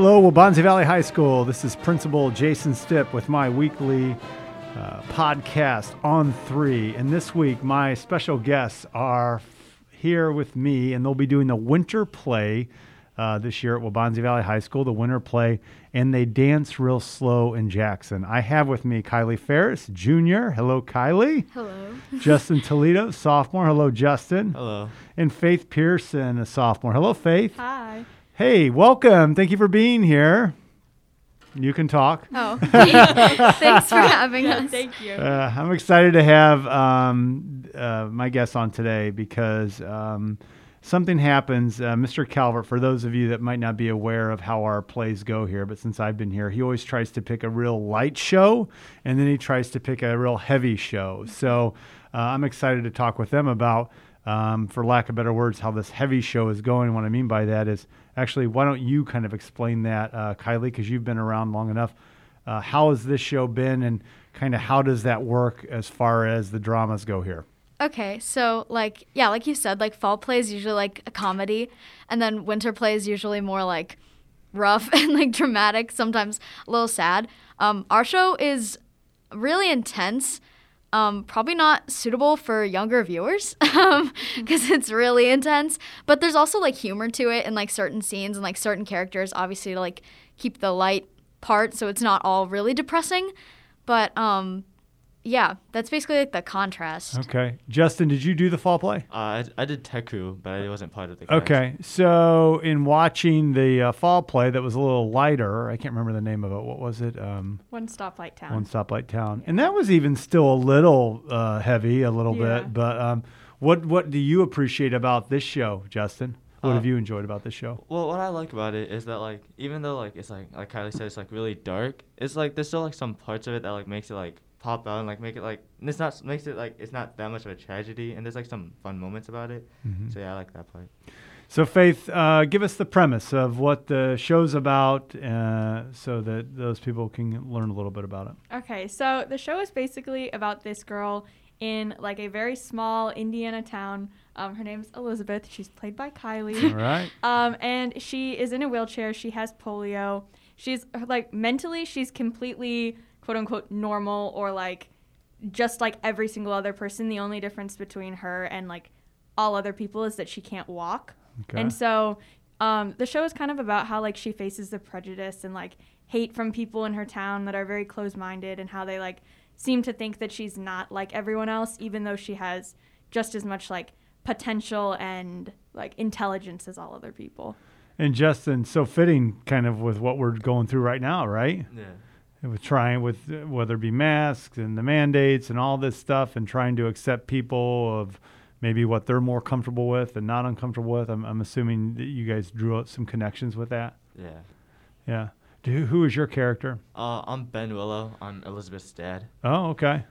Hello, Waubonsie Valley High School. This is Principal Jason Stipp with my weekly uh, podcast on three. And this week, my special guests are f- here with me, and they'll be doing the winter play uh, this year at Waubonsie Valley High School, the winter play, and they dance real slow in Jackson. I have with me Kylie Ferris, Jr. Hello, Kylie. Hello. Justin Toledo, sophomore. Hello, Justin. Hello. And Faith Pearson, a sophomore. Hello, Faith. Hi. Hey, welcome. Thank you for being here. You can talk. Oh, thanks for having us. Thank you. Uh, I'm excited to have um, uh, my guests on today because um, something happens. Uh, Mr. Calvert, for those of you that might not be aware of how our plays go here, but since I've been here, he always tries to pick a real light show and then he tries to pick a real heavy show. So uh, I'm excited to talk with them about, um, for lack of better words, how this heavy show is going. What I mean by that is actually, why don't you kind of explain that, uh, Kylie, because you've been around long enough. Uh, how has this show been and kind of how does that work as far as the dramas go here? Okay, so like yeah, like you said, like fall play is usually like a comedy, and then winter play is usually more like rough and like dramatic, sometimes a little sad. Um, our show is really intense. Um, probably not suitable for younger viewers because it's really intense. But there's also like humor to it in like certain scenes and like certain characters, obviously to like keep the light part so it's not all really depressing. But um, yeah, that's basically like the contrast. Okay. Justin, did you do the fall play? Uh, I, I did tech crew, but I wasn't part of the cast. Okay. So, in watching the uh, fall play that was a little lighter, I can't remember the name of it. What was it? Um, One stoplight town. One Stoplight Town. And that was even still a little uh, heavy, a little Yeah. bit. But um, what, what do you appreciate about this show, Justin? What Uh, have you enjoyed about this show? Well, what I like about it is that like even though like it's like like Kylie said it's like really dark, it's like there's still like some parts of it that like makes it like pop out and like make it like and it's not makes it like it's not that much of a tragedy and there's like some fun moments about it. Mhm. So yeah, I like that part. So, Faith, uh, give us the premise of what the show's about uh, so that those people can learn a little bit about it. Okay, so the show is basically about this girl in like a very small Indiana town. Um, her name's Elizabeth. She's played by Kylie. right. Um, and she is in a wheelchair. She has polio. She's like mentally, she's completely quote unquote normal or like just like every single other person. The only difference between her and like all other people is that she can't walk. Okay. And so um, the show is kind of about how like she faces the prejudice and like hate from people in her town that are very close minded and how they like seem to think that she's not like everyone else, even though she has just as much like potential and like intelligence as all other people. And Justin, so fitting kind of with what we're going through right now, right? Yeah. With trying with whether it be masks and the mandates and all this stuff and trying to accept people of maybe what they're more comfortable with and not uncomfortable with. I'm, I'm assuming that you guys drew out some connections with that. Yeah. Yeah. Do, who is your character? Uh, I'm Ben Willow. I'm Elizabeth's dad. Oh, okay.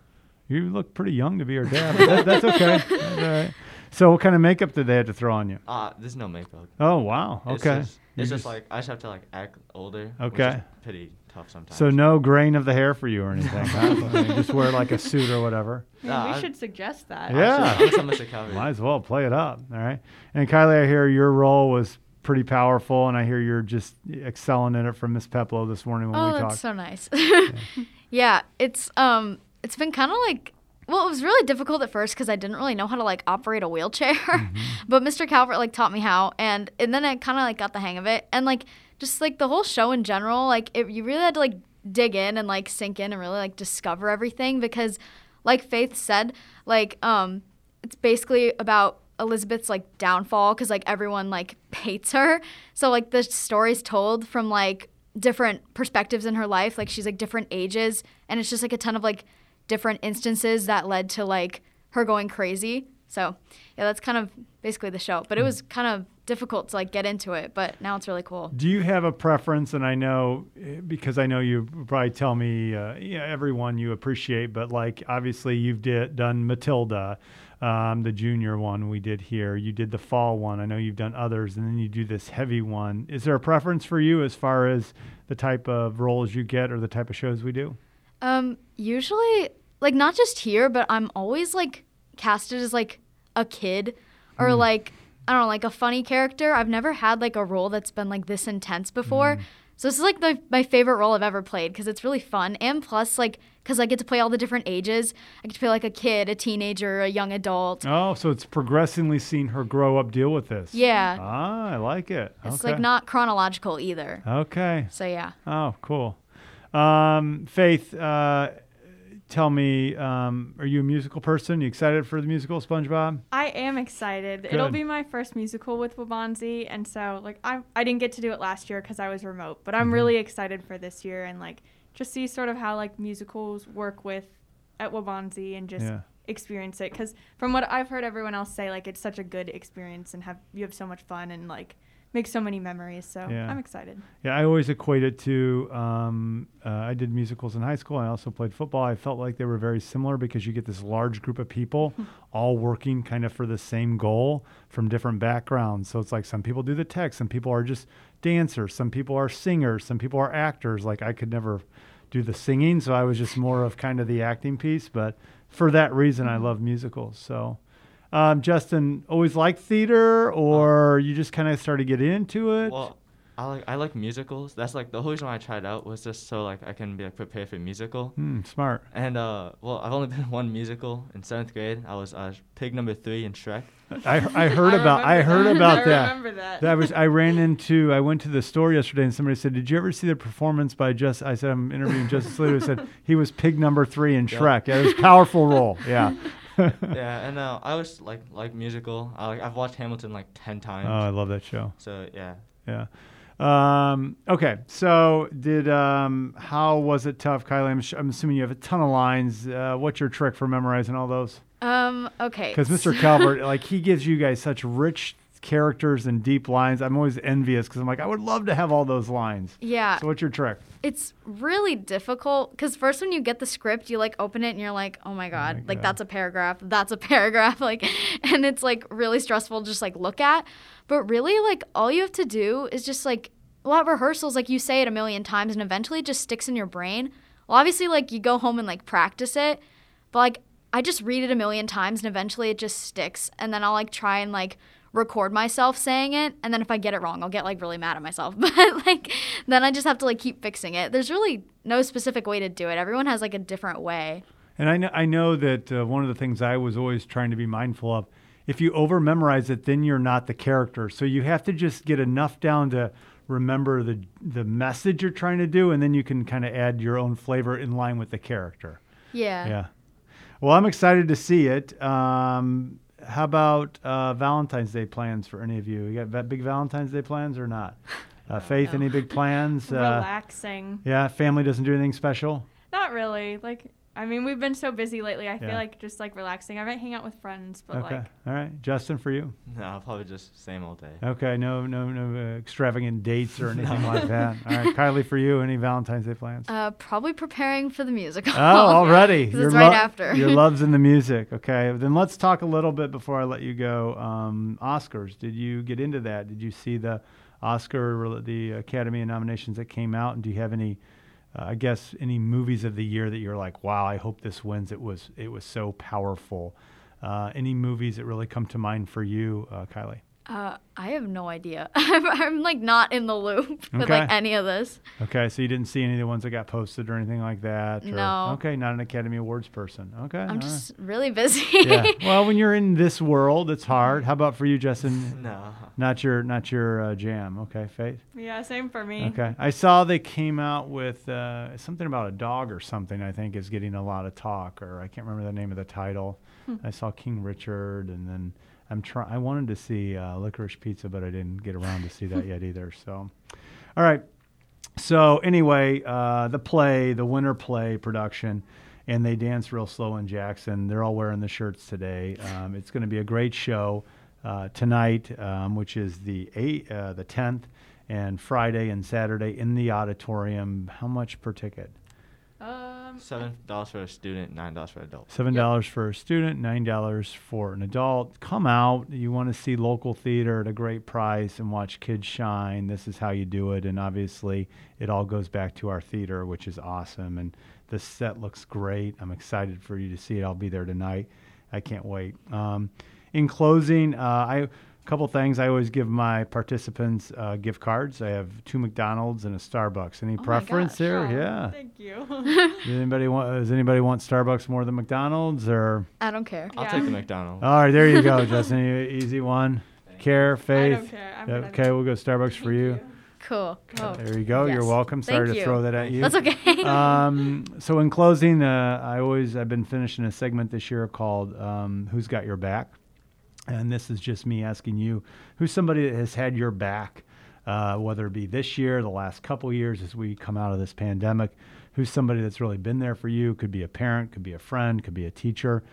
You look pretty young to be her dad. that, that's okay. That's all right. So, what kind of makeup did they have to throw on you? Uh, there's no makeup. Oh, wow. It's Okay. just, it's just like I just have to like act older. Which Okay. is pretty tough sometimes. So no grain of the hair for you or anything. huh? I mean, just wear like a suit or whatever. I mean, Nah, we I- should suggest that. Yeah. I'm some Mr. Calvert. Might as well play it up. All right. And Kylie, I hear your role was pretty powerful, and I hear you're just excelling in it from Miss Peplo this morning when Oh, we that's talked. so nice. yeah, it's um, it's been kind of like well, it was really difficult at first because I didn't really know how to like operate a wheelchair, but Mr. Calvert like taught me how, and and then I kind of like got the hang of it, and like just like the whole show in general, like it, you really had to like dig in and like sink in and really like discover everything because, like Faith said, like um, it's basically about Elizabeth's like downfall because like everyone like hates her. So like the story's told from like different perspectives in her life. Like she's like different ages, and it's just like a ton of like different instances that led to like her going crazy. So yeah, that's kind of basically the show. But it was kind of difficult to like get into it, but now it's really cool. Do you have a preference? And I know eh, because I know you probably tell me, uh, yeah, everyone you appreciate, but like obviously you've did, done Matilda, um, the junior one we did here. You did the fall one. I know you've done others, and then you do this heavy one. Is there a preference for you as far as the type of roles you get or the type of shows we do? Um, usually, like not just here, but I'm always like casted as like a kid or like I don't know, like a funny character. I've never had like a role that's been like this intense before. So this is like the, my favorite role I've ever played because it's really fun. And plus, like, because I get to play all the different ages. I get to play like a kid, a teenager, a young adult. Oh, so it's progressively seeing her grow up, deal with this. Yeah. Ah, I like it. It's okay. like not chronological either. Okay. So yeah. Oh, cool. Um, Faith, uh, tell me, um, are you a musical person? You excited for the musical SpongeBob? I am excited. It'll be my first musical with Waubonsie, and so like I I didn't get to do it last year because I was remote, but Mm-hmm. I'm really excited for this year and like just see sort of how like musicals work with at Waubonsie and just Yeah. experience it. Because from what I've heard everyone else say, like it's such a good experience and have you have so much fun and like make so many memories. So Yeah. I'm excited. Yeah, I always equate it to. Um, uh, I did musicals in high school. I also played football. I felt like they were very similar because you get this large group of people all working kind of for the same goal from different backgrounds. So it's like some people do the text, some people are just dancers, some people are singers, some people are actors. Like I could never do the singing, so I was just more of kind of the acting piece. But for that reason, I love musicals. So. Um, Justin, always liked theater, or you just kind of started to get into it? Well, I like I like musicals. That's like the whole reason why I tried out was just so like I can be like prepared for musical. Hmm, smart. And uh, well, I've only been in one musical in seventh grade. I was uh, pig number three in Shrek. I, I heard about I heard about I that. remember that. That was I ran into I went to the store yesterday and somebody said, "Did you ever see the performance by just?" I said, "I'm interviewing Justice Slater." He said he was pig number three in. Shrek. Yeah, it was a powerful role. Yeah. yeah, and uh, I was like like musical. I like I've watched Hamilton like ten times. Oh, I love that show. so yeah. Yeah. Um, okay, so did um, how was it tough, Kylie? I'm, sh- I'm assuming you have a ton of lines. Uh, what's your trick for memorizing all those? Um. Okay. Because Mr. Calvert, like he gives you guys such rich characters and deep lines. I'm always envious because I'm like, I would love to have all those lines. Yeah. So what's your trick? It's really difficult because first when you get the script, you like open it and you're like, oh my oh god, like God. that's a paragraph, that's a paragraph, like, and it's like really stressful to just like look at. But really, like all you have to do is just like, well, at rehearsals, like you say it a million times and eventually it just sticks in your brain. Well, obviously, like you go home and like practice it, but like I just read it a million times and eventually it just sticks. And then I'll like try and like record myself saying it. And then if I get it wrong, I'll get like really mad at myself. But like then I just have to like keep fixing it. There's really no specific way to do it. Everyone has like a different way. And I know, I know that uh, one of the things I was always trying to be mindful of, if you over memorize it, then you're not the character. So you have to just get enough down to remember the the message you're trying to do, and then you can kind of add your own flavor in line with the character. Yeah. Yeah. Well, I'm excited to see it. Um, how about uh, Valentine's Day plans for any of you? You got big Valentine's Day plans or not? Uh, Faith, no. any big plans? Uh, Relaxing. yeah, family doesn't do anything special. Not really. Like I mean, we've been so busy lately. I feel like just like relaxing. I might hang out with friends, but okay, like all right. Justin, for you? No, I'll probably just same old day. Okay, no, no, no uh, extravagant dates or anything like that. All right, Kylie, for you, any Valentine's Day plans? Uh, probably preparing for the musical. Oh, already. 'Cause Your it's right lo- after. your love's in the music. Okay, then let's talk a little bit before I let you go. Um, Oscars. Did you get into that? Did you see the Oscar, the Academy nominations that came out? And do you have any, uh, I guess, any movies of the year that you're like, wow, I hope this wins. It was, it was so powerful. Uh, any movies that really come to mind for you, uh, Kylie? Uh, I have no idea. I'm, I'm like not in the loop with like any of this. Okay, so you didn't see any of the ones that got posted or anything like that? or- No. Okay, not an Academy Awards person. Okay. I'm right. just really busy. yeah. Well, when you're in this world, it's hard. How about for you, Justin? No. Not your, not your uh, jam. Okay, Faith. yeah, same for me. Okay. I saw they came out with uh, something about a dog or something. I think is getting a lot of talk, or I can't remember the name of the title. I saw King Richard, and then I'm trying. I wanted to see uh, Licorice Pizza, but I didn't get around to see that yet either. So, all right. So anyway, uh, the play, the winter play production, and they dance real slow in Jackson. They're all wearing the shirts today. Um, it's going to be a great show uh, tonight, um, which is the eight, uh, the tenth, and Friday and Saturday in the auditorium. How much per ticket? Seven dollars for a student, nine dollars for an adult. Seven dollars for a student, nine dollars for an adult. Come out. You want to see local theater at a great price and watch kids shine. This is how you do it. And obviously, it all goes back to our theater, which is awesome. And the set looks great. I'm excited for you to see it. I'll be there tonight. I can't wait. Um, in closing, uh, I couple things. I always give my participants uh, gift cards. I have two McDonald's and a Starbucks. Any my preference gosh. there? Oh, Yeah. Thank you. Does anybody want? Does anybody want Starbucks more than McDonald's? Or I don't care. I'll Yeah. take the McDonald's. all right, there you go, Justin. Easy one. Care, I faith. don't care. I'm Yeah, gonna- Okay, we'll go Starbucks for you. Cool. Oh, There you go. You're welcome. Sorry Thank to you. throw that at you. that's okay. um, so in closing, uh, I always I've been finishing a segment this year called um, "Who's Got Your Back," and this is just me asking you, who's somebody that has had your back, uh, whether it be this year, the last couple years as we come out of this pandemic. Who's somebody that's really been there for you? Could be a parent, could be a friend, could be a teacher.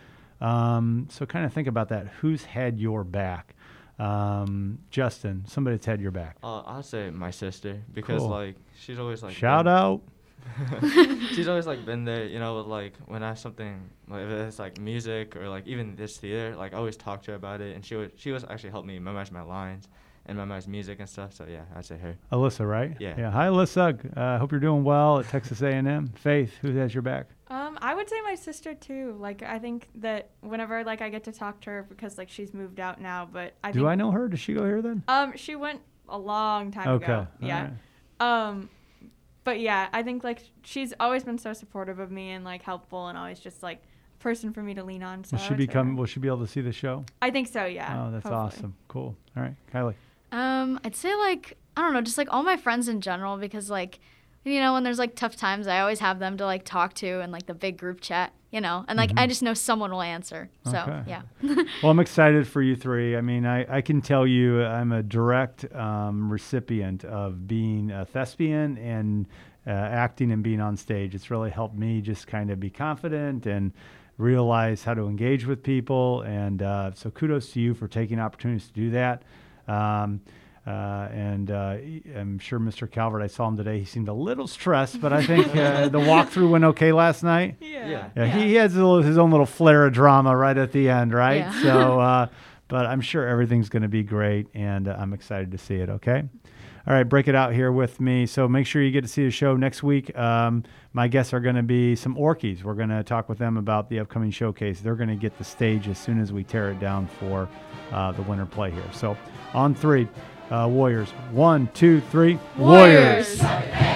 Um, so kind of think about that. Who's had your back? Um, Justin, somebody that's had your back. Uh, I'll say my sister because Cool. like she's always like Shout out. she's always like been there, you know, with like when I have something like if it's like music or like even this theater, like I always talk to her about it, and she would she was actually helped me memorize my lines and memorize music and stuff. So yeah, I'd say her. Alyssa, right? Yeah. Yeah. Hi, Alyssa. Uh, hope you're doing well at Texas A&M. Faith, who has your back? Um, I would say my sister too. Like I think that whenever like I get to talk to her because like she's moved out now, but I Do think I know her? Does she go here then? um she went a long time Okay. ago. all Yeah. right. Um, but yeah, I think like she's always been so supportive of me and like helpful and always just like a person for me to lean on. So Will she would say become? Will she be able to see the show? I think so. Yeah. oh, that's hopefully. awesome. Cool. All right, Kylie. Um, I'd say like I don't know, just like all my friends in general because like you know when there's like tough times, I always have them to like talk to and like the big group chat, you know, and like I just know someone will answer. So Mm-hmm. Okay. yeah. Well, I'm excited for you three. I mean, I, I can tell you I'm a direct um, recipient of being a thespian and uh, acting and being on stage. It's really helped me just kind of be confident and realize how to engage with people. And uh, so kudos to you for taking opportunities to do that. Um, uh, and uh, I'm sure Mr. Calvert, I saw him today. He seemed a little stressed, but I think uh, the walkthrough went okay last night. Yeah. Yeah. Yeah, he, he has his, little, his own little flare of drama right at the end, right? Yeah. So, uh, but I'm sure everything's going to be great, and uh, I'm excited to see it. Okay. All right, break it out here with me. So make sure you get to see the show next week. Um, my guests are going to be some Orchesis. We're going to talk with them about the upcoming showcase. They're going to get the stage as soon as we tear it down for uh, the winter play here. So on three, uh, Warriors. One, two, three. Warriors. Warriors.